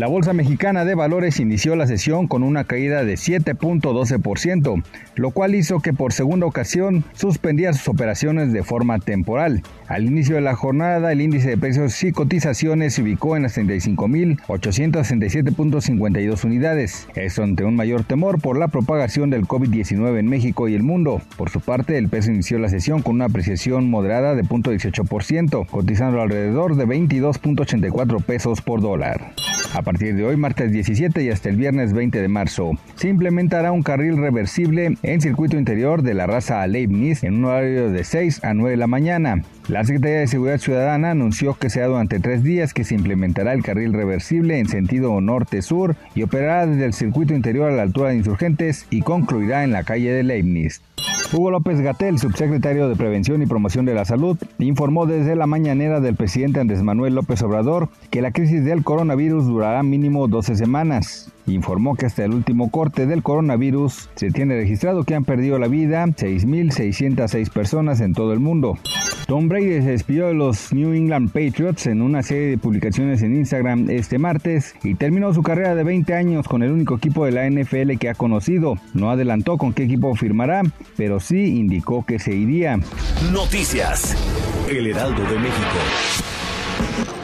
La Bolsa Mexicana de Valores inició la sesión con una caída de 7.12%, lo cual hizo que por segunda ocasión suspendiera sus operaciones de forma temporal. Al inicio de la jornada, el índice de precios y cotizaciones se ubicó en las 35.867.52 unidades, esto ante un mayor temor por la propagación del COVID-19 en México y el mundo. Por su parte, el peso inició la sesión con una apreciación moderada de 0.18%, cotizando alrededor de 22.84 pesos por dólar. Partir de hoy, martes 17 y hasta el viernes 20 de marzo, se implementará un carril reversible en circuito interior de la raza Leibniz en un horario de 6 a 9 de la mañana. La Secretaría de Seguridad Ciudadana anunció que será durante tres días que se implementará el carril reversible en sentido norte-sur y operará desde el circuito interior a la altura de insurgentes y concluirá en la calle de Leibniz. Hugo López Gatel, subsecretario de Prevención y Promoción de la Salud, informó desde la mañanera del presidente Andrés Manuel López Obrador que la crisis del coronavirus durará mínimo 12 semanas. Informó que hasta el último corte del coronavirus se tiene registrado que han perdido la vida 6.606 personas en todo el mundo. Tom Brady se despidió de los New England Patriots en una serie de publicaciones en Instagram este martes y terminó su carrera de 20 años con el único equipo de la NFL que ha conocido. No adelantó con qué equipo firmará, pero sí indicó que se iría. Noticias. El Heraldo de México.